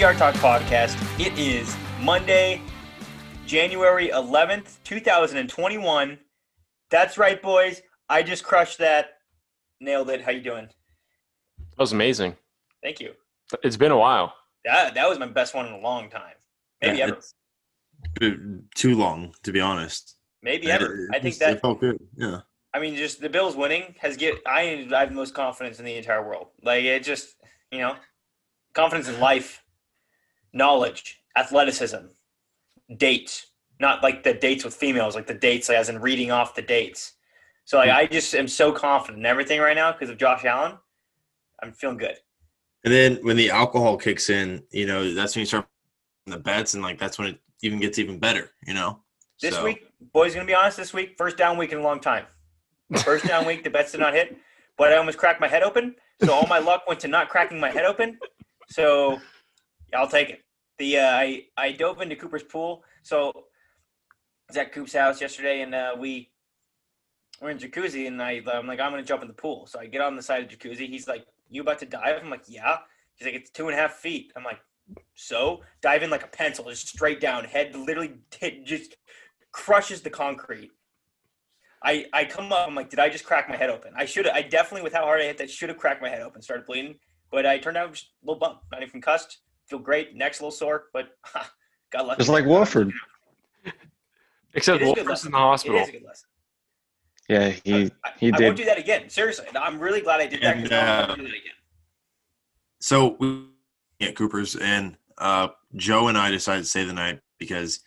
Hello, welcome to the Yard Talk Podcast. It is Monday, January 11th, 2021. That's right, boys. I just crushed that. Nailed it. How you doing? That was amazing. Thank you. It's been a while. That that was my best one in a long time. Maybe Yeah, ever. too long, to be honest. Maybe ever. It- I think that it felt good. Yeah. I mean, just the Bills winning has get I I have the most confidence in the entire world. Like it just you know, confidence in life, knowledge, athleticism, dates. Not like the dates with females, like the dates, like as in reading off the dates. So like I just am so confident in everything right now because of Josh Allen. I'm feeling good. And then when the alcohol kicks in, you know, that's when you start the bets, and like that's when it even gets even better. You know. This So, week, boys, gonna be honest. This week, first down week in a long time. First down week, the bets did not hit, but I almost cracked my head open. So all my luck went to not cracking my head open. So I'll take it. The uh, I I dove into Cooper's pool. So I was at Coop's house yesterday, and uh, we we're in jacuzzi, and I I'm like I'm gonna jump in the pool. So I get on the side of the jacuzzi. He's like, "You about to dive?" I'm like, "Yeah." He's like, "It's two and a half feet." I'm like, "So dive in like a pencil, just straight down, head literally hit, just crushes the concrete." I, I come up. I'm like, did I just crack my head open? I should. Have, I definitely, with how hard I hit that, should have cracked my head open. Started bleeding, but I turned out just a little bump. Not even concussed. Feel great. Neck's a little sore, but ha, got lucky. Just like Wolford. Except It is a good Wolford's in the hospital. is a good lesson. Yeah, he I, he I did. won't do that again. Seriously, I'm really glad I did that. 'cause And, I won't uh, do that again. So we at Cooper's, and uh, Joe and I decided to stay the night because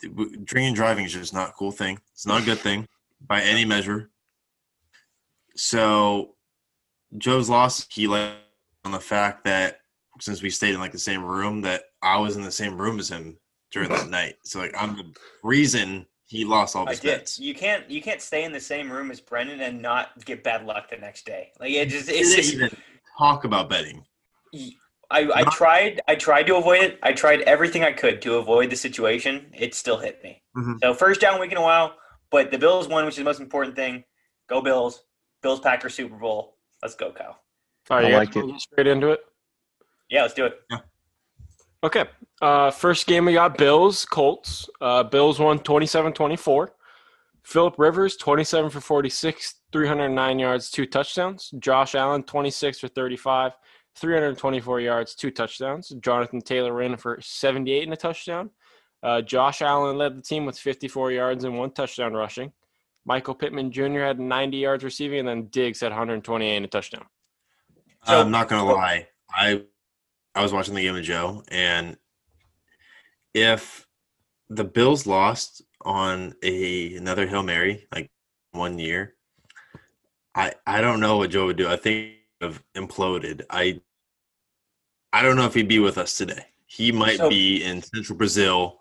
drinking and driving is just not a cool thing. It's not a good thing by any measure. So Joe's lost. He let on the fact that since we stayed in like the same room, that I was in the same room as him during that night. So like I'm the reason he lost all I his bets. You can't. You can't stay in the same room as Brenden and not get bad luck the next day. Like it just. It's just. even talk about betting. I, I tried I tried to avoid it. I tried everything I could to avoid the situation. It still hit me. Mhm. So first down week in a while, but the Bills won, which is the most important thing. Go Bills. Bills Packers Super Bowl. Let's go, Kyle. All right, I you guys like it. straight into it. Yeah, let's do it. Okay. Uh, first game we got Bills Colts. Uh, Bills won 27-24. Philip Rivers 27 for 46, 309 yards, two touchdowns. Josh Allen 26 for 35, 324 yards, two touchdowns. Jonathan Taylor ran for 78 and a touchdown. Uh, Josh Allen led the team with 54 yards and one touchdown rushing. Michael Pittman Jr. had 90 yards receiving, and then Diggs had 128 and a touchdown. So- I'm not gonna lie. I I was watching the game with Joe, and if the Bills lost on a another Hail Mary like one year, I I don't know what Joe would do. I think have imploded. I I don't know if he'd be with us today. He might So- be in Central Brazil,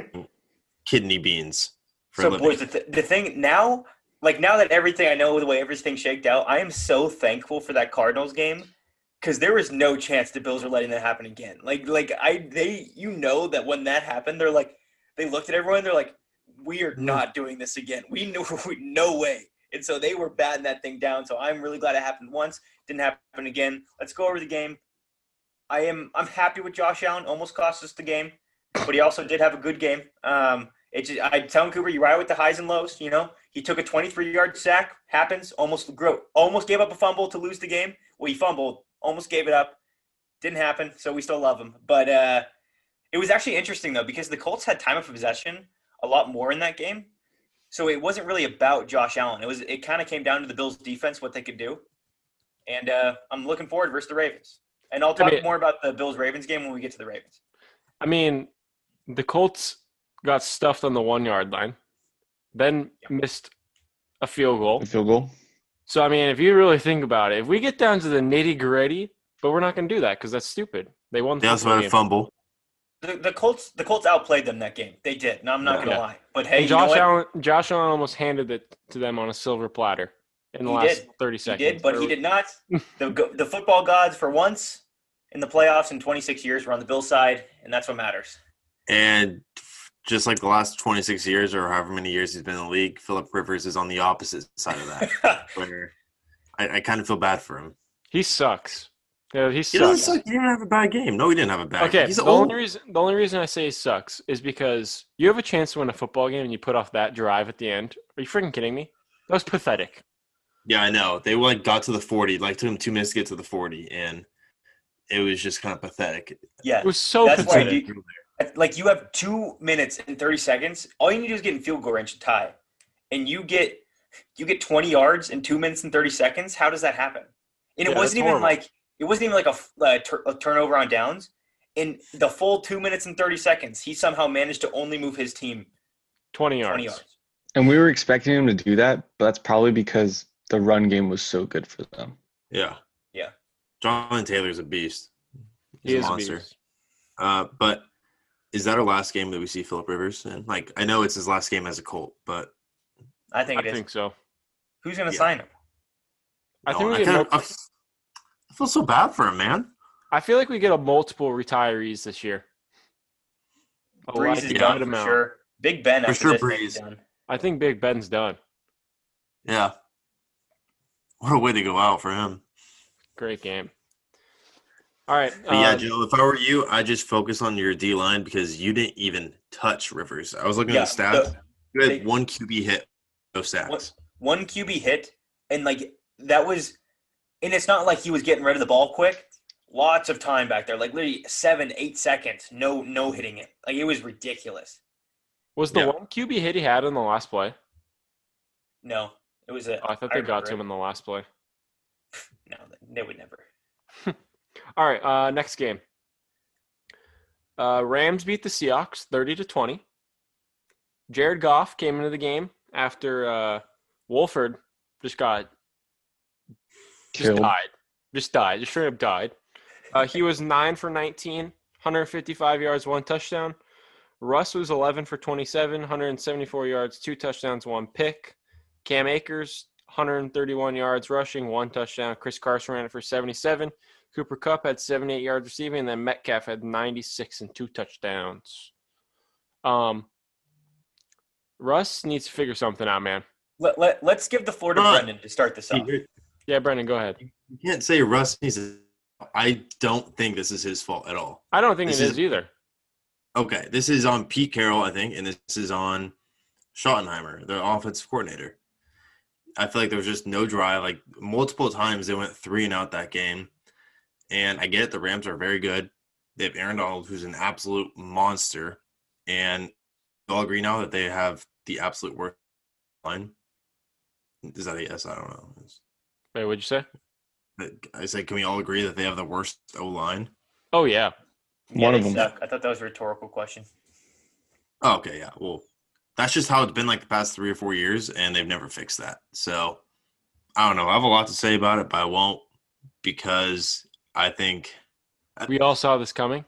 kidney beans for a so boys, the, th- the thing now, like now that everything I know the way everything shaked out, I am so thankful for that Cardinals game because there was no chance the Bills were letting that happen again. Like, like I, they, you know that when that happened, they're like, they looked at everyone, they're like, we are not doing this again. We knew, no way. And so they were batting that thing down. So I'm really glad it happened once, didn't happen again. Let's go over the game. I am, I'm happy with Josh Allen. Almost cost us the game, but he also did have a good game. Um, it just, I tell him Cooper, you ride with the highs and lows. You know, he took a 23 yard sack, happens. Almost grow, almost gave up a fumble to lose the game. Well, he fumbled, almost gave it up. Didn't happen, so we still love him. But uh, it was actually interesting though because the Colts had time of possession a lot more in that game, so it wasn't really about Josh Allen. It was it kind of came down to the Bills' defense, what they could do, and uh, I'm looking forward versus the Ravens. And I'll talk mean- more about the Bills Ravens game when we get to the Ravens. I mean, the Colts got stuffed on the one yard line, then missed a field goal. The field goal. So I mean, if you really think about it, if we get down to the nitty gritty, but we're not going to do that because that's stupid. They won. The They also football had a fumble. The, the Colts the Colts outplayed them that game. They did. No, I'm not gonna lie. But hey, And you know Josh what? Allen, Josh Allen almost handed it to them on a silver platter in the He last did. thirty He seconds. did, but he did not. The the football gods for once in the playoffs in 26 years were on the Bills side, and that's what matters. And just like the last 26 years or however many years he's been in the league, Philip Rivers is on the opposite side of that, where I, I kind of feel bad for him. He sucks. Yeah, he He doesn't sucks. suck. He didn't have a bad game. No, he didn't have a bad. Okay, he's the old. only reason the only reason I say he sucks is because you have a chance to win a football game and you put off that drive at the end. Are you freaking kidding me? That was pathetic. Yeah, I know. They like got to the forty. Like took them two minutes to get to the forty, and it was just kind of pathetic. Yeah. It was so That's why pathetic. You- Like you have two minutes and thirty seconds. All you need to do is get in field goal range to tie, and you get you get twenty yards in two minutes and thirty seconds. How does that happen? And Yeah, it wasn't even horrible. like it wasn't even like a, f- a tur- a turnover on downs. In the full two minutes and thirty seconds, he somehow managed to only move his team Twenty yards. twenty yards. And we were expecting him to do that, but that's probably because the run game was so good for them. Yeah. Yeah. Jonathan Taylor's a beast. He's He a is a monster. beast. Uh, but is that our last game that we see Philip Rivers? And like, I know it's his last game as a Colt, but I think I it is. think so. Who's going to Yeah. sign him? I no, think we I, get kinda, mul- I, f- I feel so bad for him, man. I feel like we get a multiple retirees this year. A Brees like is a done for amount. sure. Big Ben For sure this thing is Brees. done. I think Big Ben's done. Yeah. What a way to go out for him. Great game. All right. But yeah, uh, Joe, if I were you, I'd just focus on your D line because you didn't even touch Rivers. I was looking Yeah, at the stats. the- you had they- one QB hit, no sacks. What- one QB hit, and like that was, and it's not like he was getting rid of the ball quick. Lots of time back there, like literally seven, eight seconds, no, no hitting it. Like it was ridiculous. was the Yeah. one QB hit he had in the last play? No, it was a. Oh, I thought they got to him it. in the last play. No, they would never. All right, uh, next game. Uh, Rams beat the Seahawks thirty to twenty. Jared Goff came into the game after uh, Wolford just got just Killed. died, just died, just straight up died. Uh, he was nine for 19, 155 yards, one touchdown. Russ was 11 for 27, 174 yards, two touchdowns, one pick. Cam Akers, 131 yards rushing, one touchdown. Chris Carson ran it for 77. Cooper Kupp had 78 yards receiving, and then Metcalf had 96 and two touchdowns. Um, Russ needs to figure something out, man. Let, let, let's give the floor to Come on. Brenden to start this off. Yeah, Brenden, go ahead. You can't say Russ needs to. I don't think this is his fault at all. I don't think This it is- is either. Okay, this is on Pete Carroll, I think, and this is on Schottenheimer, the offensive coordinator. I feel like there was just no drive. Like multiple times, they went three and out that game. And I get it, the Rams are very good. They have Aaron Donald, who's an absolute monster, and we all agree now that they have the absolute worst line. Is that a yes? I don't know. Wait, what'd you say? I said, can we all agree that they have the worst O line? Oh yeah, Yeah, One of them. suck. I thought that was a rhetorical question. Oh, okay, yeah. Well, that's just how it's been like the past three or four years, and they've never fixed that. So I don't know. I have a lot to say about it, but I won't because I think we all saw this coming.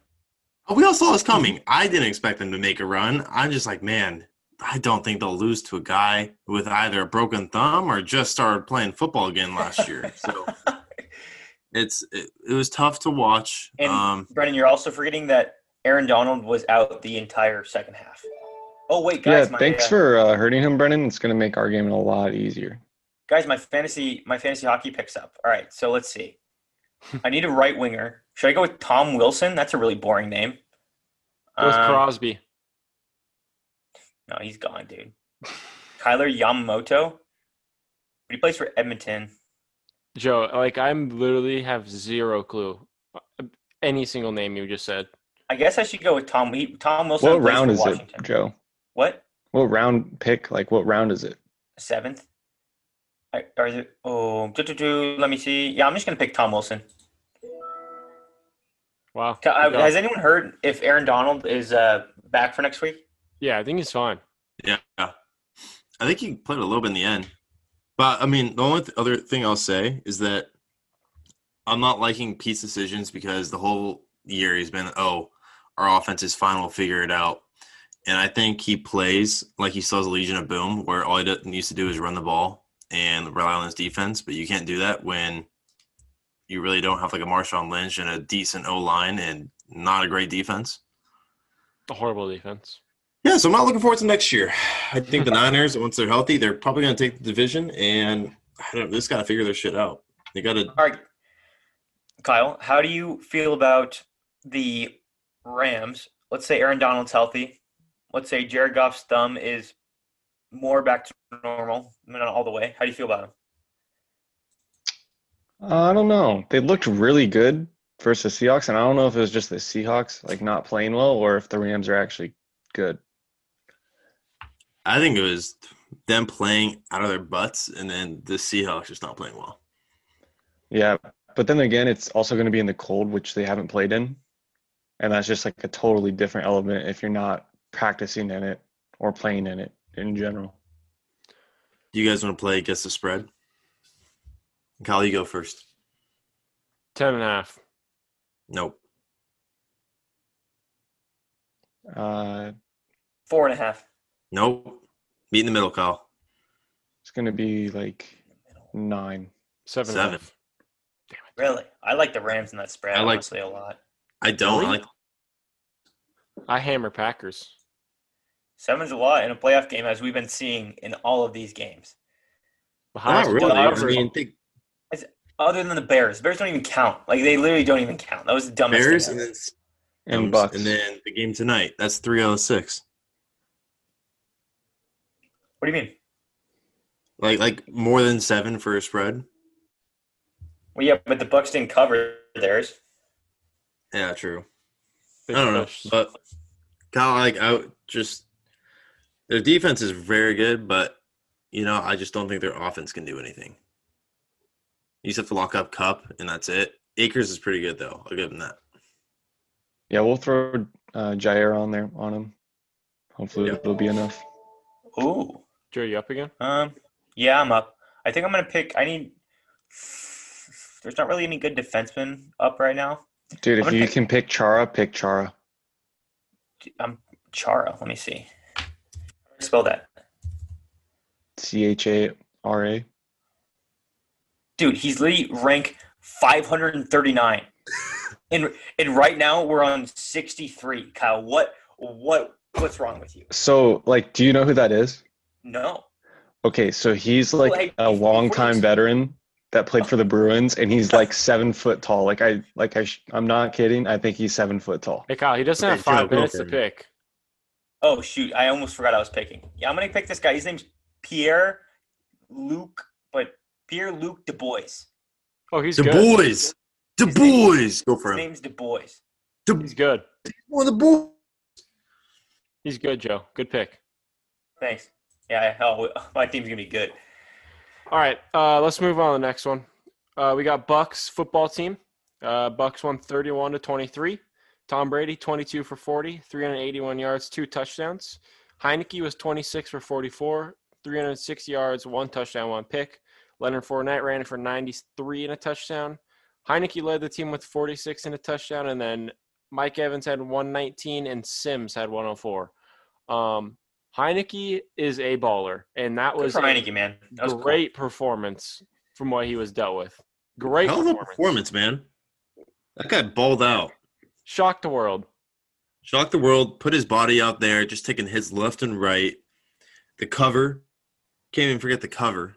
oh, we all saw this coming. I didn't expect them to make a run. I'm just like, man, I don't think they'll lose to a guy with either a broken thumb or just started playing football again last year. So it's it, it was tough to watch. And- um, Brenden, you're also forgetting that Aaron Donald was out the entire second half. Oh wait, guys, yeah, my, thanks uh, for uh, hurting him, Brennan. It's going to make our game a lot easier. guys. My fantasy, my fantasy hockey picks up. All right, so let's see. I need a right winger. Should I go with Tom Wilson? That's a really boring name. It was Um, Crosby. No, he's gone, dude. Kailer Yamamoto. But he plays for Edmonton. Joe, like I'm literally have zero clue. uh, Any single name you just said. I guess I should go with Tom. He, Tom Wilson. What round is Washington. it, Joe? What What round pick? Like, what round is it? seventh? I, or is it? Oh, do, do, do, let me see. Yeah, I'm just gonna pick Tom Wilson. Wow. Uh, Has anyone heard if Aaron Donald is uh, back for next week? Yeah, I think he's fine. Yeah, I think he played a little bit in the end. But I mean, the only th- other thing I'll say is that I'm not liking Pete's decisions because the whole year he's been, oh, our offense is fine, we'll figure it out. And I think he plays like he still has a Legion of Boom, where all he needs to do is run the ball and rely on his defense. But you can't do that when you really don't have like a Marshawn Lynch and a decent O line and not a great defense. A horrible defense. Yeah, so I'm not looking forward to next year. I think the Niners, once they're healthy, they're probably going to take the division, and I don't, they just got to figure their shit out. They got to. All right, Kyle, how do you feel about the Rams? Let's say Aaron Donald's healthy. Let's say Jared Goff's thumb is more back to normal, not all the way. How do you feel about him? Uh, I don't know. They looked really good versus the Seahawks, and I don't know if it was just the Seahawks like not playing well or if the Rams are actually good. I think it was them playing out of their butts, and then the Seahawks just not playing well. Yeah, but then again, it's also going to be in the cold, which they haven't played in, and that's just like a totally different element if you're not practicing in it or playing in it in general. Do you guys want to play against the spread? Kyle, you go first. Ten and a half. Nope. Uh, Four and a half. Nope. Meet in the middle, Kyle. it's going to be like nine. Seven. and a Seven. half. Really? I like the Rams in that spread I like- honestly a lot. I don't. I Really? like I hammer Packers. Seven's a lot in a playoff game, as we've been seeing in all of these games. The not highest really. I mean, they- Other than the Bears, Bears don't even count. Like they literally don't even count. That was the dumbest Bears thing and ever. then And Bucks. and then the game tonight. That's three out of six. What do you mean? Like like more than seven for a spread. Well, yeah, but the Bucks didn't cover theirs. Yeah, true. They I don't know, but kind of like I would just their defense is very good, but you know I just don't think their offense can do anything. You just have to lock up Kupp, and that's it. Akers is pretty good though. I'll give him that. Yeah, we'll throw uh, Jaire on there on him. Hopefully, Yeah. it'll be enough. Ooh. Joe, you up again? Um. Yeah, I'm up. I think I'm gonna pick. I need. There's not really any good defensemen up right now. Dude, if you pick- can pick Chara, pick Chara. I'm Chara. Let me see. How do I Spell that, C H A R A. dude. He's literally rank 539, and and right now we're on 63. Kyle, what what what's wrong with you? So, like, do you know who that is? No. Okay, so he's like Like, a before longtime veteran that played oh. for the Bruins, and he's like seven foot tall. Like I, like I, sh- I'm not kidding. I think he's seven foot tall. Hey Kyle, he doesn't Okay, have five minutes to pick. Oh shoot! I almost forgot I was picking. Yeah, I'm gonna pick this guy. His name's Pierre Luc, but Pierre Luc Dubois. Oh, he's The good. boys, the His name- go for him. His him. name's Dubois. He's The good. one of the boys. He's good, Joe. Good pick. Thanks. Yeah, hell, my team's gonna be good. All right, uh, let's move on to the next one. Uh, we got Bucks football team. Uh, Bucks won 31 to 23. Tom Brady 22 for 40, 381 yards, two touchdowns. Heinicke was 26 for 44, 306 yards, one touchdown, one pick. Leonard Fournette ran it for 93 and a touchdown. Heinicke led the team with 46 and a touchdown, and then Mike Evans had 119 and Sims had 104. Um, Heinicke is a baller, and that was a- Heinicke, man. That was cool. great performance from what he was dealt with. Great Hell of performance. performance, man. That guy balled out. Shocked the world. Shocked the world, put his body out there, just taking hits left and right. The cover, can't even forget the cover.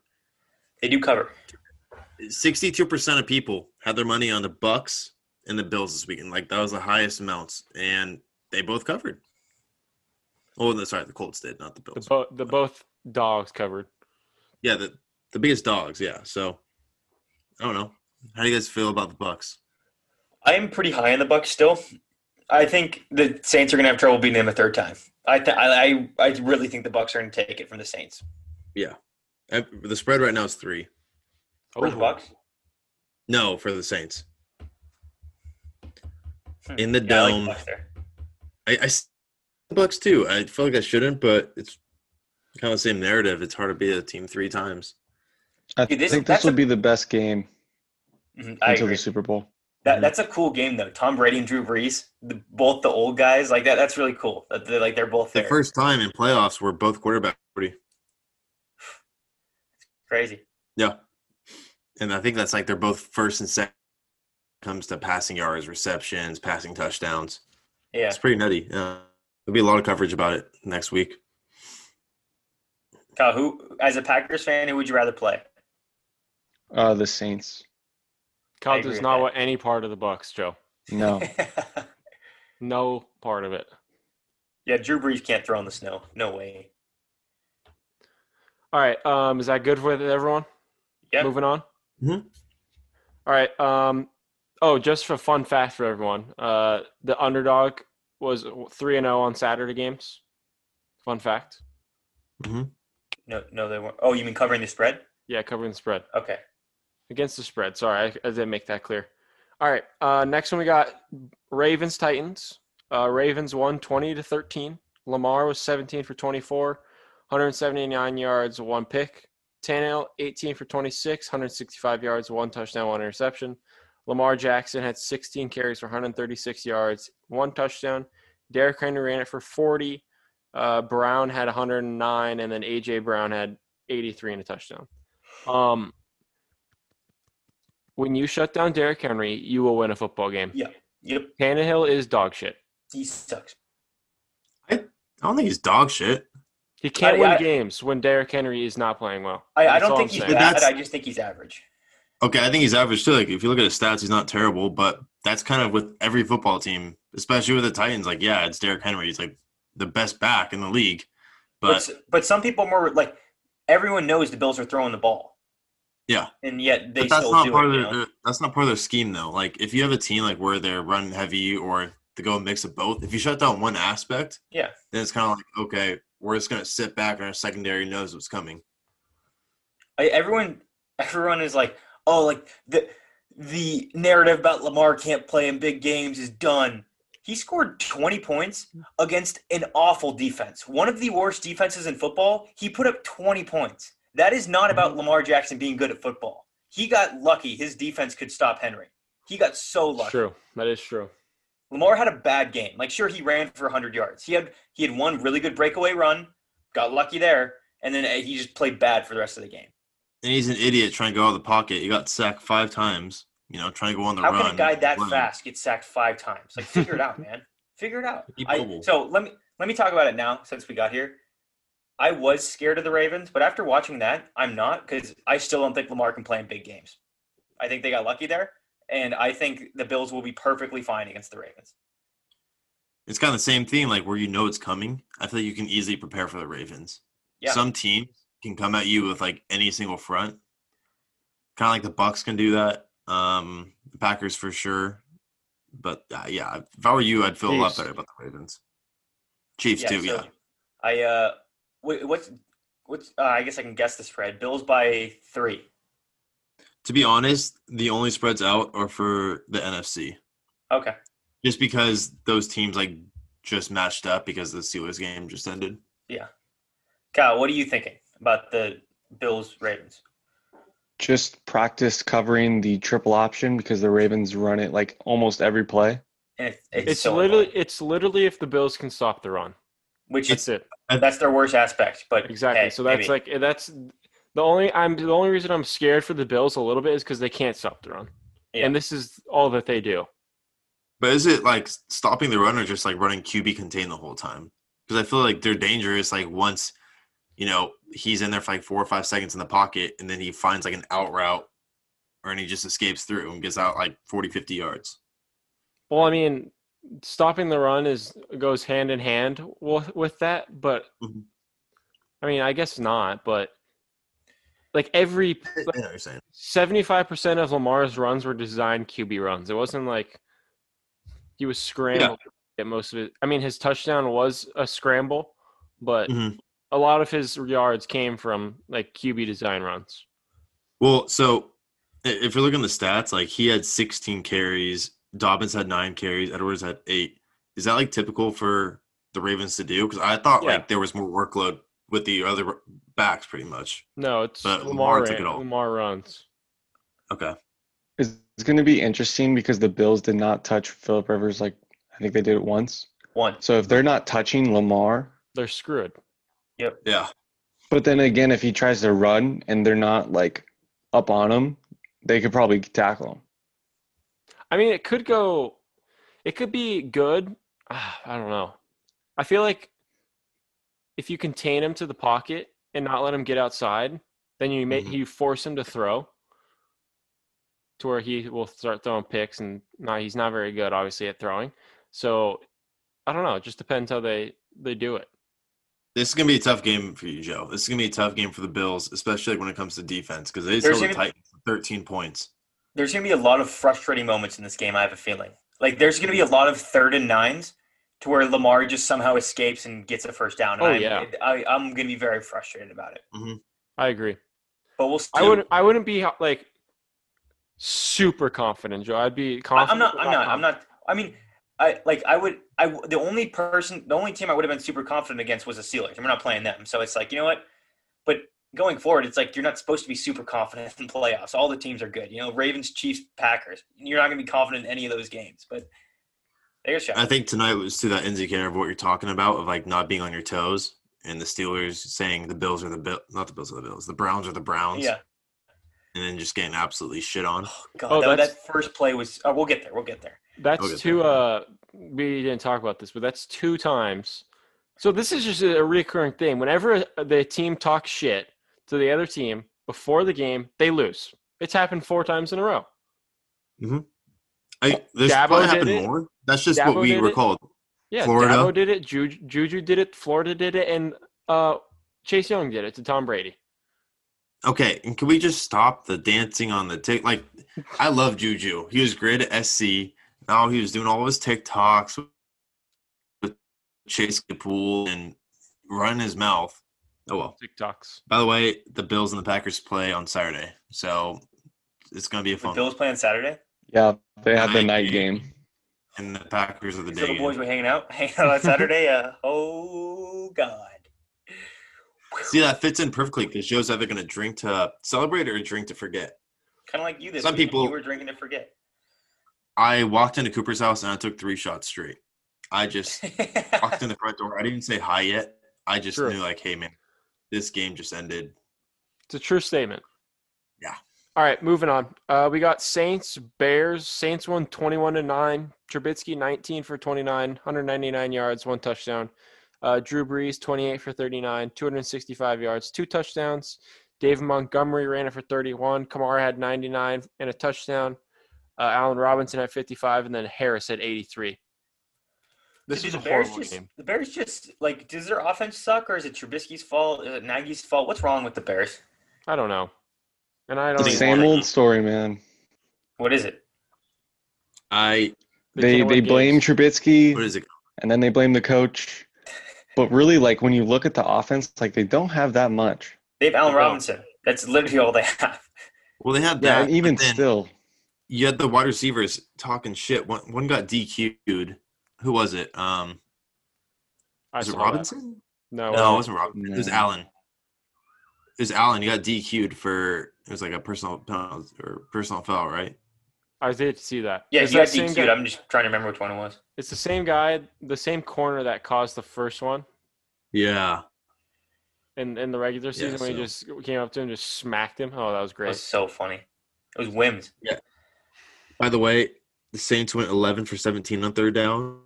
They do cover. 62% of people had their money on the Bucks and the Bills this weekend. Like that was the highest amounts, and they both covered. Oh, no, sorry, the Colts did, not the The, Bills. bo- the both dogs covered. yeah, the the biggest dogs. Yeah, so I don't know. How do you guys feel about the Bucks? I am pretty high on the Bucks still. I think the Saints are gonna have trouble beating them a third time. I th- I, I I really think the Bucks are gonna take it from the Saints. Uh, The spread right now is three. For the Oh. Bucks. No, for the Saints. Hmm. In the Yeah, I like the dome. Bucks there. I, I s- the Bucks too. I feel like I shouldn't, but it's kind of the same narrative. It's hard to beat a team three times. I Dude, this- think this will a- be the best game Mhm, until the Super Bowl. That, that's a cool game though. Tom Brady and Drew Brees, the, both the old guys, like that. That's really cool. That they're, like they're both The there. first time in playoffs where both quarterbacks forty. Crazy. Yeah, and I think that's like they're both first and second comes to passing yards, receptions, passing touchdowns. Yeah. It's pretty nutty. Uh, there'll be a lot of coverage about it next week. Kyle, who as a Packers fan, who would you rather play? Uh, the Saints. Kyle does not want any part of the Bucks, Joe. No. No part of it. yeah, Drew Brees can't throw in the snow. No way. All right. Um, is that good with everyone? Yeah. Moving on. Mhm. All right. Um, oh, just for fun fact for everyone, uh, the underdog was three and zero on Saturday games. Fun fact. Hmm. No, no, they weren't. Oh, you mean covering the spread? Yeah, covering the spread Okay. against the spread. Sorry, I, I didn't make that clear. All right. Uh, next one we got Ravens Titans. Uh, Ravens won twenty to thirteen. Lamar was seventeen for twenty four, 179 yards, one pick. Tannehill 18 for 26, 165 yards, one touchdown, one interception. Lamar Jackson had 16 carries for 136 yards, one touchdown. Derrick Henry ran it for 40. Uh, Brown had 109, and then AJ Brown had 83 and a touchdown. Um, when you shut down Derrick Henry, you will win a football game. Yeah. Yep. Tannehill is dog shit. He sucks. I don't think he's dog shit. He can't I- win I- games when Derrick Henry is not playing well. I, I don't think I'm he's saying. bad. That's- I just think he's average. Okay, I think he's average too. Like if you look at his stats, he's not terrible, but that's kind of with every football team, especially with the Titans. Like, yeah, it's Derrick Henry. He's like the best back in the league. But But but some people more like everyone knows the Bills are throwing the ball. Yeah. And yet they But that's still not do part it. of you their, know? their- that's not part of their scheme though. Like if you have a team like where they're run heavy or to go a mix of both, if you shut down one aspect, Yeah. then it's kind of like okay, we're just gonna sit back and our secondary knows what's coming. I, everyone everyone is like, oh, like the the narrative about Lamar can't play in big games is done. He scored 20 points against an awful defense. One of the worst defenses in football. He put up 20 points. That is not about mm-hmm. Lamar Jackson being good at football. He got lucky. His defense could stop Henry. He got so lucky. True. That is true. Lamar had a bad game. Like sure he ran for 100 yards. He had he had one really good breakaway run, got lucky there, and then uh, he just played bad for the rest of the game. And he's an idiot trying to go out of the pocket. He got sacked five times. You know, trying to go on the How run. can a guy that Run. fast get sacked five times? Like figure it out, man. Figure it out. I, so let me let me talk about it now since we got here. I was scared of the Ravens, but after watching that, I'm not because I still don't think Lamar can play in big games. I think they got lucky there, and I think the Bills will be perfectly fine against the Ravens. It's kind of the same thing, like where you know it's coming. I feel like you can easily prepare for the Ravens. Yeah. Some teams can come at you with like any single front. Kind of like the Bucks can do that. Um, the Packers for sure. But uh, yeah, if I were you, I'd feel a lot better about the Ravens. Chiefs too, so yeah. I uh, what, what's what's? Uh, I guess I can guess the spread. Bills by three. To be honest, the only spreads out are for the NFC, Okay. just because those teams like just matched up because the Steelers game just ended. Yeah. Kyle, what are you thinking about the Bills Ravens? Just practice covering the triple option because the Ravens run it like almost every play. And it's, it's, It's so literally annoying, it's literally if the Bills can stop the run. which That's is it. that's their worst aspect. But Exactly. hey, so that's maybe. like that's the only I'm the only reason I'm scared for the Bills a little bit is because they can't stop the run, Yeah. and this is all that they do. But is it like stopping the run or just like running QB contain the whole time? Because I feel like they're dangerous. Like once, you know, he's in there for like four or five seconds in the pocket and then he finds like an out route or and he just escapes through and gets out like 40, 50 yards. Well, I mean, stopping the run is goes hand in hand with, with that, but Mhm. I mean, I guess not. But like every I know what you're saying. seventy-five percent of Lamar's runs were designed QB runs. It wasn't like he was scrambling at most of it. I mean, his touchdown was a scramble, but Mhm. a lot of his yards came from like QB design runs. Well, so if you're looking at the stats, like he had 16 carries, Dobbins had nine carries, Edwards had eight. Is that like typical for the Ravens to do? Because I thought Yeah. like there was more workload with the other backs, pretty much. No, it's But Lamar. Lamar took it all. Lamar runs. Okay. It's, it's going to be interesting because the Bills did not touch Philip Rivers like I think they did it once. one. So if they're not touching Lamar, They're screwed. Yep. Yeah. but then again, if he tries to run and they're not like up on him, they could probably tackle him. I mean, it could go. It could be good. I don't know. I feel like if you contain him to the pocket and not let him get outside, then you make Mhm. you force him to throw. to where he will start throwing picks, and now he's not very good, obviously, at throwing. So I don't know. It just depends how they they do it. This is gonna be a tough game for you, Joe. This is gonna be a tough game for the Bills, especially when it comes to defense, because they still There's the Titans to 13 points. There's going to be a lot of frustrating moments in this game, I have a feeling. Like, there's going to be a lot of third and nines to where Lamar just somehow escapes and gets a first down. And Oh, I'm, yeah. I, I'm going to be very frustrated about it. Mm-hmm. I agree. But we'll I wouldn't. I wouldn't be like super confident, Joe. I'd be confident. I'm not. I'm not. I'm not. I mean, I like. I would. I the only person, the only team I would have been super confident against was the Steelers, and we're not playing them. So it's like, you know what? But going forward, it's like you're not supposed to be super confident in playoffs. All the teams are good. You know, Ravens, Chiefs, Packers. You're not going to be confident in any of those games. But there's a shot. I think tonight was to that indicator of what you're talking about, of like not being on your toes, and the Steelers saying the Bills are the Bill, not the Bills are the Bills, the Browns are the Browns, Yeah. and then just getting absolutely shit on. God, Oh, that, that first play was. Oh, we'll get there. We'll get there. That's Okay, two. Uh, we didn't talk about this, but that's two times. So this is just a recurring thing. Whenever the team talks shit to the other team before the game, they lose. It's happened four times in a row. I there's Dabo probably did happened it. more. That's just Dabo what we did it. recalled. Yeah, Florida. Dabo did it. Juju, Juju did it. Florida did it, and uh, Chase Young did it to Tom Brady. Okay, and can we just stop the dancing on the tick? Like, I love Juju. He was great at SC. Now he was doing all of his TikToks with Chase Claypool and running his mouth. Oh well. TikToks. By the way, the Bills and the Packers play on Saturday, so it's gonna be a The fun. Bills playing Saturday. Yeah, they had the Night night game. game. And the Packers are the These day. The boys were hanging out, hanging out on Saturday. Uh, oh God. See, that fits in perfectly because Joe's either gonna drink to celebrate or drink to forget. Kind of like you this Some week. people- you were drinking to forget. I walked into Cooper's house and I took three shots straight. I just walked in the front door. I didn't say hi yet. I just True. knew like, hey man, this game just ended. It's a true statement. All right, moving on. Uh, we got Saints, Bears. Saints won 21 to 9. Trubisky 19 for 29, 199 yards, one touchdown. Uh, Drew Brees 28 for 39, 265 yards, two touchdowns. David Montgomery ran it for 31. Kamara had 99 and a touchdown. Uh, Allen Robinson had 55, and then Harris had 83. This Dude, is the a Bears horrible just, game. The Bears just like does their offense suck or is it Trubisky's fault? Is it Nagy's fault? What's wrong with the Bears? I don't know. And I don't The same one- old story, man. What is it? I They can't they blame games. Trubisky what is it? and then they blame the coach. But really, like when you look at the offense, like they don't have that much. They have Allen Robinson. That's literally all they have. Well, they had Yeah, that. and even still, you had the wide receivers talking shit. One one got DQ'd. Who was it? Um, I was it saw that. Robinson? No, No, it wasn't Robinson. It was Allen. It was Allen. You got DQ'd for it was like a personal penalty or personal foul, right? I did see that. Yeah, Is he got that same DQ'd. guy- I'm just trying to remember which one it was. It's the same guy, the same corner that caused the first one Yeah. in, in the regular Yeah, season when he just came up to him just smacked him. Oh, that was It great. was so funny. It was Wims. By the way, the Saints went 11 for 17 on third down,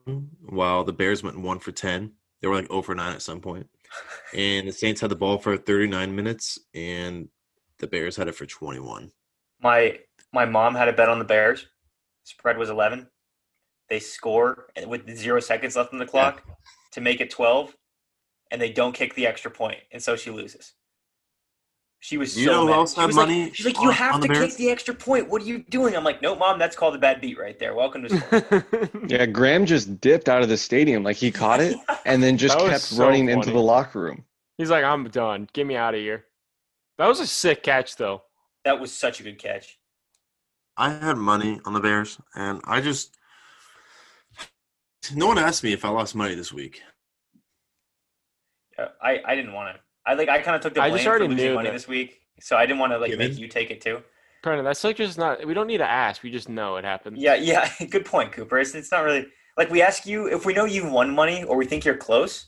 while the Bears went one for 10. They were like 0 for 9 at some point. And the Saints had the ball for 39 minutes, and the Bears had it for 21. My my mom had a bet on the Bears. Spread was 11. They score with zero seconds left on the clock to make it 12, and they don't kick the extra point, and so she loses. She was You so know who mad. else She had was money like, she's like, you on- have on to the kick the extra point. What are you doing? I'm like, no, mom, that's called a bad beat right there. Welcome to sport. yeah, Graham just dipped out of the stadium. Like he caught it and then just kept so running into the locker room. He's like, I'm done. Get me out of here. That was a sick catch, though. that was such a good catch. I had money on the Bears, and I just. No one asked me if I lost money this week. Uh, I I didn't want to. I like I kind of took the I blame just for losing knew money that- this week, so I didn't want to like Given? make you take it too. Brandon, that's like just not. We don't need to ask. We just know it happened. Yeah, yeah. Good point, Cooper. It's, it's not really like we ask you if we know you've won money or we think you're close,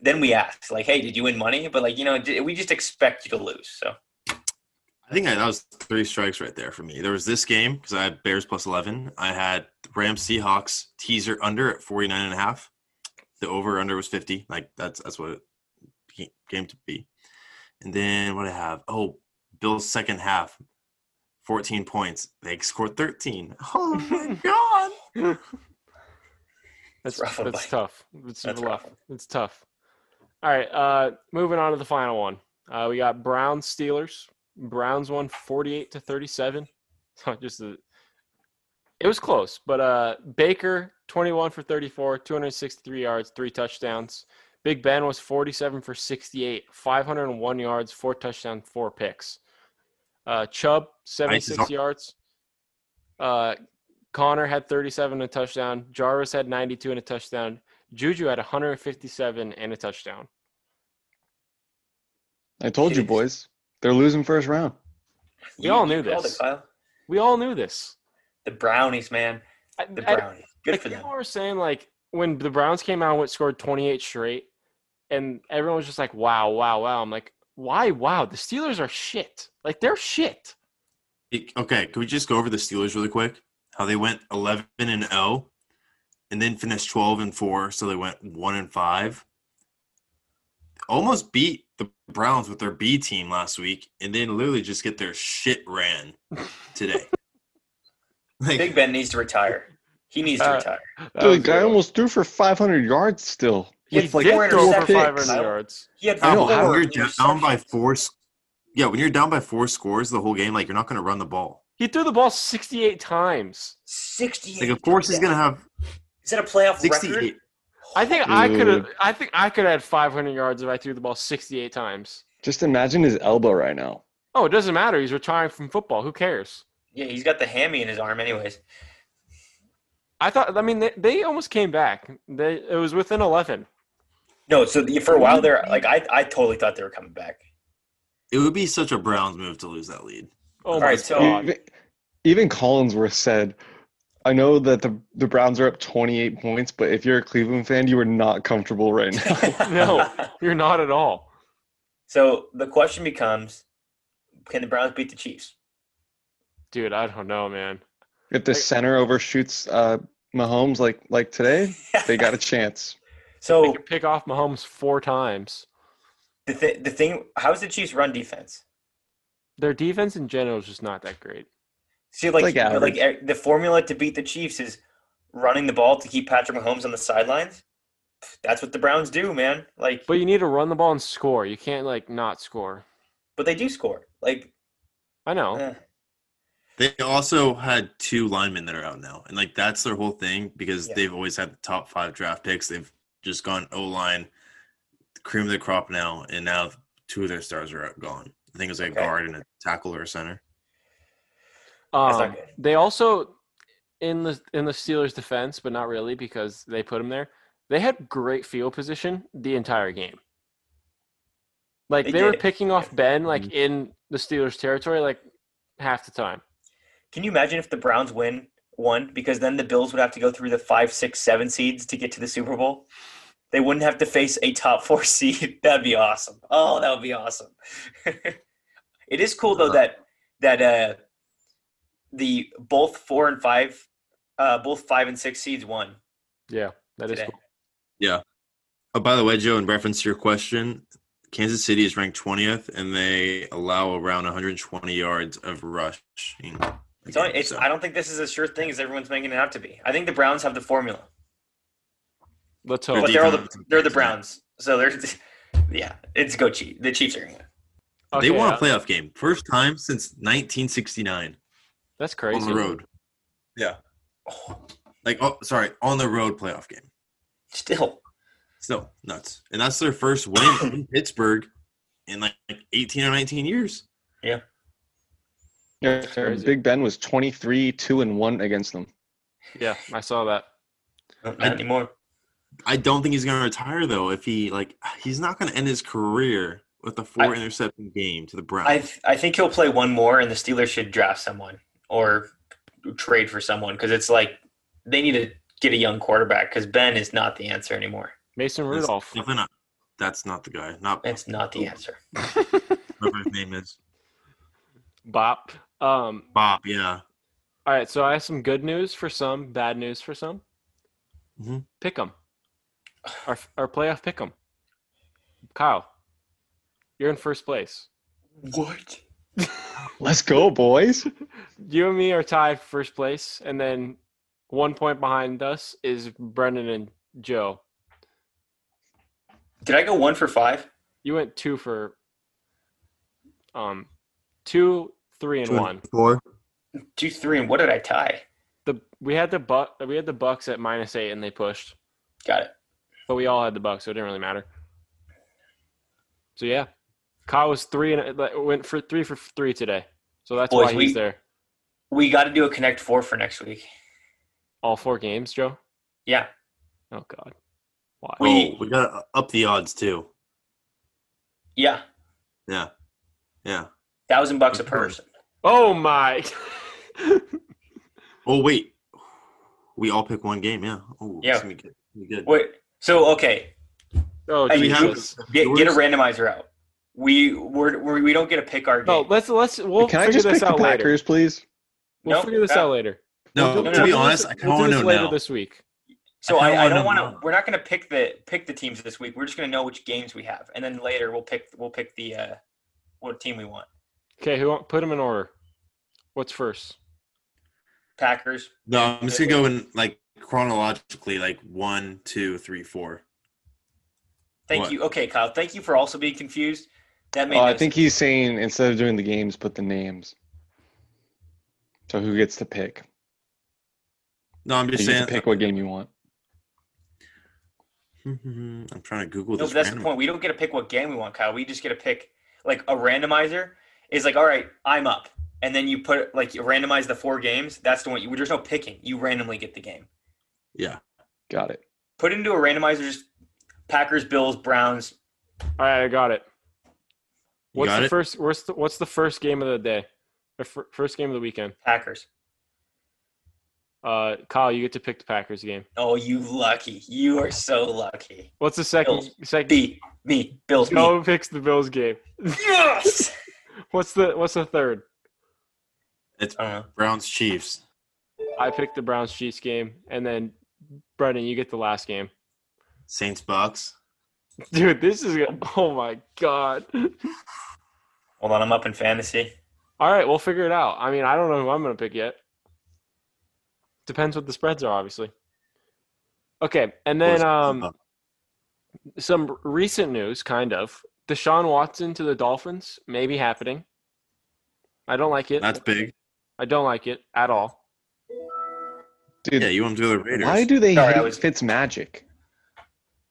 then we ask like, "Hey, did you win money?" But like you know, d- we just expect you to lose. So I think I, that was three strikes right there for me. There was this game because I had Bears plus 11. I had Rams Seahawks teaser under at 49 and a half. The over under was 50. Like that's that's what it ca- came to be. And then what I have? Oh, Bills second half 14 points. They scored 13. Oh my god. That's rough that's Mike. tough. It's That's rough. rough. It's tough. All right, uh, moving on to the final one. Uh, we got Browns Steelers. Browns won 48 to 37. So just a, it was close, but uh, Baker 21 for 34, 263 yards, three touchdowns. Big Ben was 47 for 68, 501 yards, four touchdowns, four picks. Uh, Chubb 76 Nice. yards. Uh, Conner had 37 and a touchdown. Jarvis had 92 and a touchdown. Juju had 157 and a touchdown. I told you, boys. They're losing first round. We all knew this. It, We all knew this. The brownies, man. I- The I- brownies. Good like for them. people were saying like when the Browns came out and scored 28 straight, and everyone was just like, "Wow, wow, wow." I'm like, "Why? Wow, the Steelers are shit. Like they're shit." Okay, can we just go over the Steelers really quick? How they went 11 and 0 and then finished 12 and 4, so they went 1 and 5. Almost beat the Browns with their B team last week and then literally just get their shit ran today. like, Big Ben needs to retire. He needs to Uh, retire. That Dude, was the guy almost threw for 500 yards still. He With had like did four throw for 500 yards. He had I know, four when you're down by four Yeah, when you're down by four scores the whole game, like you're not going to run the ball. He threw the ball 68 times. 68. Like of course he's going to have Is that a playoff 68 record? I think I could have. I think I could have had 500 yards if I threw the ball 68 times. Just imagine his elbow right now. Oh, it doesn't matter. He's retiring from football. Who cares? Yeah, he's got the hammy in his arm, anyways. I thought. I mean, they, they almost came back. They it was within 11. No, so the, for a while there, like I, I totally thought they were coming back. It would be such a Browns move to lose that lead. Oh All my right, so- god! Even, even Collinsworth said, I know that the, the Browns are up 28 points, but if you're a Cleveland fan, you are not comfortable right now. No. You're not at all. So the question becomes, can the Browns beat the Chiefs? Dude, I don't know, man. if the Like- center overshoots uh, Mahomes like like today, they got a chance. They so pick off Mahomes four times. the th- the thing, how's the Chiefs run defense? Their defense in general is just not that great. See, like like you know, like the formula to beat the Chiefs is running the ball to keep Patrick Mahomes on the sidelines. That's what the Browns do, man. Like, But you need to run the ball and score. You can't like not score. but they do score. Like, I know. eh. They also had two linemen that are out now, and like that's their whole thing because Yeah. they've always had the top five draft picks. They've just gone O line, cream of the crop now, and now two of their stars are gone. I think it was like a Okay. guard and a tackle or a center. Um, they also in the in the Steelers' defense, but not really because they put him there. They had great field position the entire game. Like They they, were picking off Ben like in the Steelers' territory like half the time. can you imagine if the Browns win one? Because then the Bills would have to go through the five, six, seven seeds to get to the Super Bowl. They wouldn't have to face a top four seed. That'd be awesome. Oh, that would be awesome. it is cool though that that uh the both four and five, uh both five and six seeds won. Yeah, that is Today. cool. Yeah. Oh, by the way, Joe, in reference to your question, Kansas City is ranked 20th, and they allow around 120 yards of rushing. It's, only, it's So- I don't think this is as sure thing as everyone's making it out to be. I think the Browns have the formula, Let's Their hope. but they're all the they're the Browns, so they're yeah. It's go Chiefs. The Chiefs are going to win. they Okay, won uh, a playoff game, first time since 1969 That's crazy. on the road. Yeah, Oh, like oh, sorry, on the road playoff game. still, Still nuts, and that's their first win in Pittsburgh in like 18 or 19 years. Yeah, crazy. Big Ben was 23, 2 and 1 against them. Yeah, I saw that. Uh, not I- anymore. I don't think he's going to retire though. If he like, he's not going to end his career with a four I- interception game to the Browns. I I think he'll play one more, and the Steelers should draft someone or trade for someone because it's like they need to get a young quarterback because Ben is not the answer anymore. Mason That's Rudolph. definitely not. That's not the guy. Not It's not the answer. whatever his name is. Bop. Um, Bob. Yeah. all right, so I have some good news for some, bad news for some. Mhm. Pick 'em. Our our playoff pick 'em. Kyle, you're in first place. What? Let's go, boys. You and me are tied for first place, and then one point behind us is Brenden and Joe. Did I go one for five? You went two for um two, three, and Two and. Four. Two, three, and what did I tie? The we had the buck we had the Bucks at minus eight, and they pushed, Got it. but we all had the Bucks, so it didn't really matter. So yeah, Kyle was three and like, went for three for three today, so that's Boys, why he's we- there. We got to do a Connect Four for next week. All four games, Joe. Yeah. Oh God, why? We- Oh, we got to up the odds too. Yeah. Yeah. Yeah. Thousand bucks a person. Oh my. Oh wait, we all pick one game. Yeah. Oh, Yeah. It's gonna be good. It's gonna be good. Wait. So okay, oh Hey, Do we have Jesus. get, get a randomizer out. We we're, we're we don't get to pick our No, game. let's let's we'll Can I figure just this pick the out later. Please? We'll No, figure this uh, out later. No, We'll do- to we'll be do honest, this, I kind we'll of do want to this know later now. this week. so I I, I, don't wanna want to. know. We're not going to pick the pick the teams this week. We're just going to know which games we have, and then later we'll pick we'll pick the uh, what team we want. Okay, who put them in order? What's first? Packers. No, I'm just gonna go in like chronologically, like one, two, three, four. Thank What? you. Okay, Kyle. Thank you for also being confused. That made Oh, no I think sense. he's saying instead of doing the games, put the names. So who gets to pick? No, I'm You just get to saying. pick what game you want. I'm trying to Google No, this. but that's the point. We don't get to pick what game we want, Kyle. We just get to pick like a randomizer is like, all right, I'm up, and then you put like you randomize the four games. That's the one. You, there's no picking. You randomly get the game. Yeah. Got it. Put into a randomizer. Just Packers, Bills, Browns. All right, I got it. You What's got the it? first? What's the What's the first game of the day? Or fir- first game of the weekend? Packers. Uh, Kyle, you get to pick the Packers game. Oh, you lucky. You are so lucky. What's the second? Bills. Second. B, me, Bills, No Joe picks the Bills game. Yes. What's the What's the third? It's I. Browns Chiefs. I picked the Browns Chiefs game, and then Brenden, you get the last game. Saints Bucks. Dude, this is oh my god. Hold on, I'm up in fantasy. All right, we'll figure it out. I mean, I don't know who I'm going to pick yet. Depends what the spreads are, obviously. Okay, and then um, some recent news, kind of. Deshaun Watson to the Dolphins maybe happening. I don't like it. That's big. I don't like it at all. Dude, Yeah, you want to go to the Raiders? why do they Sorry, I hate was- Fitzmagic?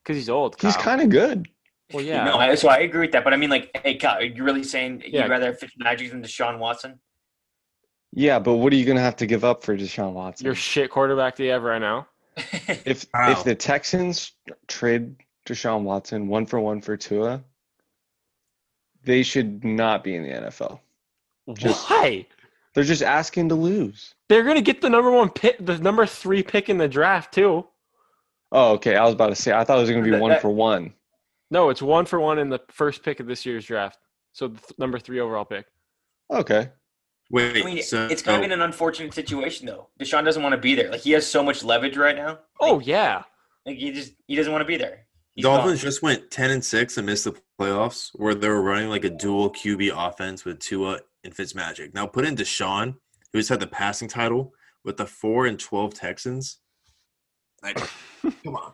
Because he's old. He's Kyle. kind of good. Well, yeah. No, I, so I agree with that, but I mean, like, hey, Kyle, are you really saying Yeah. you'd rather have Fitzmagic than Deshaun Watson? Yeah, but what are you gonna have to give up for Deshaun Watson? Your shit quarterback that you have right now. if Wow. if the Texans trade Deshaun Watson one for one for Tua, they should not be in the NFL. Just- Why? They're just asking to lose. They're gonna get the number one pick, the number three pick in the draft too. Oh, okay. I was about to say. I thought it was gonna be That- one that- for one. No, it's one for one in the first pick of this year's draft. So the th- number three overall pick. Okay. Wait, I mean, so it's kind of an unfortunate situation, though. Deshaun doesn't want to be there. Like, he has so much leverage right now. Oh yeah. Like, he just he doesn't want to be there. He's Dolphins gone. just went ten and six and missed the playoffs, where they were running like a dual QB offense with Tua and Fitzmagic. Now put in Deshaun, who just had the passing title with the four and twelve Texans. Like, come on,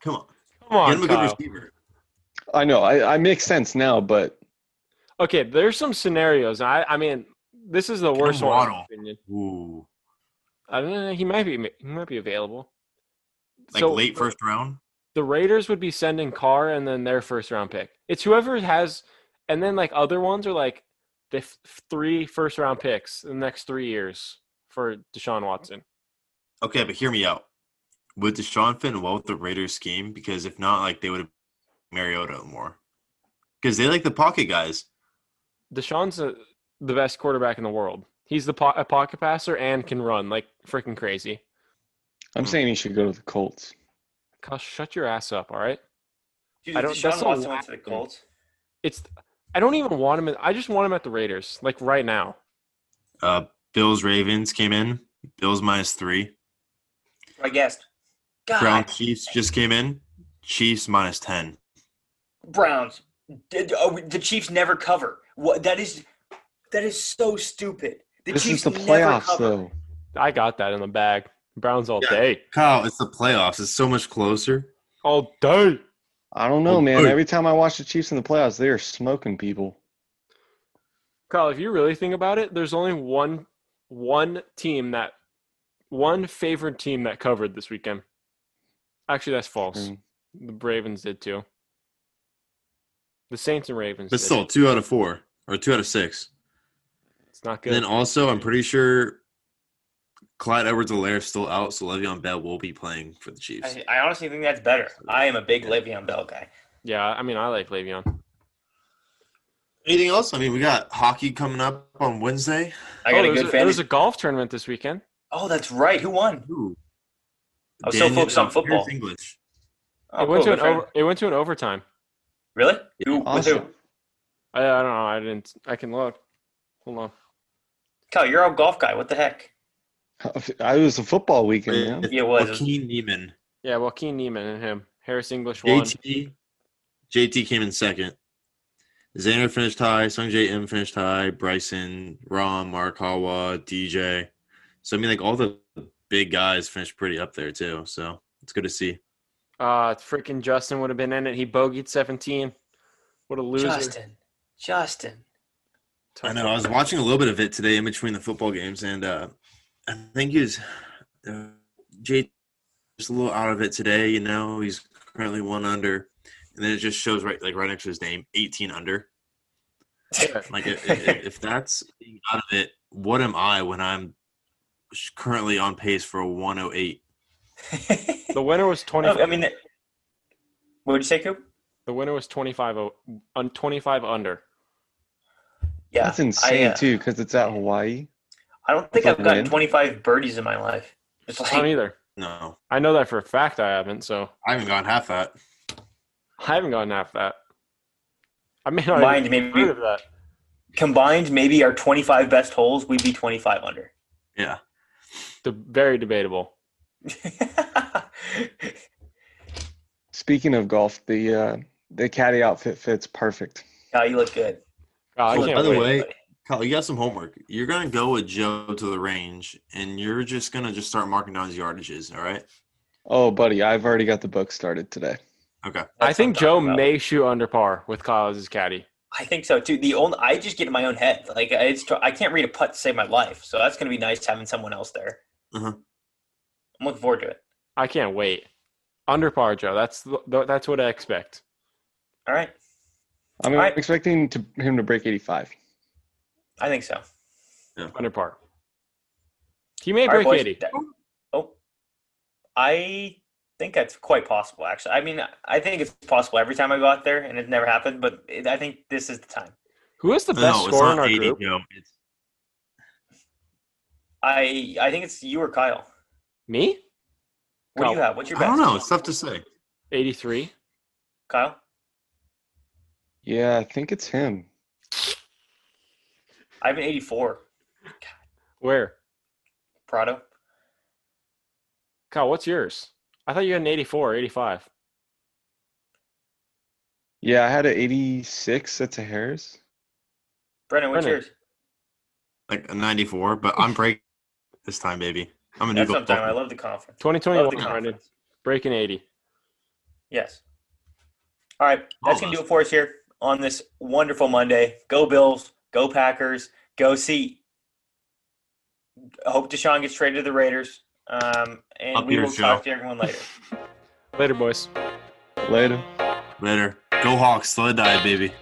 come on, Come get on, him a good Kyle. receiver. I know. I, I make sense now, but Okay, there's some scenarios. I I mean, this is the him worst one. in my opinion. Ooh, I don't know. He might be. He might be available. like So late first round. the Raiders would be sending Carr and then their first round pick. It's whoever has, and then like other ones are like the f- three first round picks in the next three years for Deshaun Watson. Okay, but hear me out. Would Deshaun fit in well with the Raiders scheme? Because if not, like they would have Mariota more. Because they like the pocket guys. Deshaun's a, the best quarterback in the world. He's the po- a pocket passer and can run like freaking crazy. I'm hmm. saying he should go to the Colts. Kyle, shut your ass up, all right? Dude, I don't- Deshaun that's Watson went to the Colts. It's I don't even want him. In, I just want him at the Raiders, like right now. Uh, Bills Ravens came in. Bills minus three. I guessed. God, Brown Chiefs just came in. Chiefs minus ten. Browns. Did, oh, the Chiefs never cover. What that is That is so stupid. The This Chiefs is the never playoffs, cover. though. I got that in the bag. Browns all Yeah. day. Kyle, it's the playoffs. It's so much closer. All day. I don't know, Oh, man. hey. Every time I watch the Chiefs in the playoffs, they are smoking people. Kyle, if you really think about it, there's only one one team that one favored team that covered this weekend. Actually, that's false. Mm. The Ravens did too. The Saints and Ravens. But did. still, two out of four or two out of six. it's not And good. then also, I'm pretty sure Clyde Edwards-Helaire is still out, so Le'Veon Bell will be playing for the Chiefs. I, I honestly think that's better. I am a big Le'Veon Bell guy. yeah, I mean, I like Le'Veon. Anything else? I mean, we got hockey coming up on Wednesday. I got oh, a good was fan. There was a golf tournament this weekend. oh, that's right. Who won? Ooh. I was so focused on football. English. Oh, it went cool, to an over, it went to an overtime. Really? Who, with Awesome. who? I, I don't know. I didn't. I can look. Hold on. Kyle, you're a golf guy. What the heck? I was a football weekend, man. Yeah, it was. Joaquin Niemann. Yeah, Joaquin Niemann and him. Harris English won. JT. JT came in second. Xander finished high. Sungjae Im finished high. Bryson, Rahm, Morikawa, DJ. So I mean, like all the big guys finished pretty up there too. So it's good to see. Uh, freaking Justin would have been in it. He bogeyed 17. What a loser. Justin. Justin. I know. I was watching a little bit of it today in between the football games, and uh, I think he was uh, Jay just a little out of it today. You know, he's currently one under, and then it just shows right like right next to his name, eighteen under. Like if, if, if that's out of it, what am I when I'm currently on pace for a one oh eight? The winner was 20. I mean, what would you say, Coop? The winner was 25, o- on 25 under. Yeah, That's insane I, uh, too, because it's at Hawaii. I don't think I've gotten 25 birdies in my life. It's I don't either. No, I know that for a fact I haven't, so I haven't gotten half that. I haven't gotten half that. I may not Combined, even maybe- heard of that. combined, maybe our 25 best holes, we'd be 25 under. Yeah, The, very debatable. Speaking of golf, the uh, the caddy outfit fits perfect. Kyle, you look good. Oh, I So, can't by the way- buddy. Kyle, you got some homework. You're gonna go with Joe to the range, and you're just gonna just start marking down his yardages. All right? Oh, buddy, I've already got the book started today. Okay. I That's think I'm Joe about. may shoot under par with Kyle as his caddy. I think so too. The only I just get in my own head. Like it's I can't read a putt to save my life. So that's gonna be nice having someone else there. Uh-huh. I'm looking forward to it. I can't wait. Under par, Joe. That's the- that's what I expect. All right, I'm All right. expecting to, him to break 85. I think so. Under par. He may All right, break boys. 80. That- oh, I think that's quite possible. Actually, I mean, I think it's possible every time I go out there, and it never happened. But it, I think this is the time. Who is the best No, scorer in our 80, group? Joe. It's I I think it's you or Kyle. Me? What do you have? What's your best? I don't know. It's tough to say. 83. Kyle. Yeah, I think it's him. I have an 84. God. Where? Prado. Kyle, what's yours? I thought you had an 84 or 85. Yeah, I had an 86. That's a Harris. Brennan, what's Brennan. yours? Like a 94, but I'm breaking this time, baby. I'm a new That's what I'm talking about. I love the conference. 2021, Love the Brenden. conference. Breaking 80. Yes. All right, that's gonna do it for us here on this wonderful Monday. Go Bills, go Packers, go see. I hope Deshaun gets traded to the Raiders, um, and Up we will yours, talk to everyone later. Later, boys. Later. Later. Go Hawks. Till I die, baby.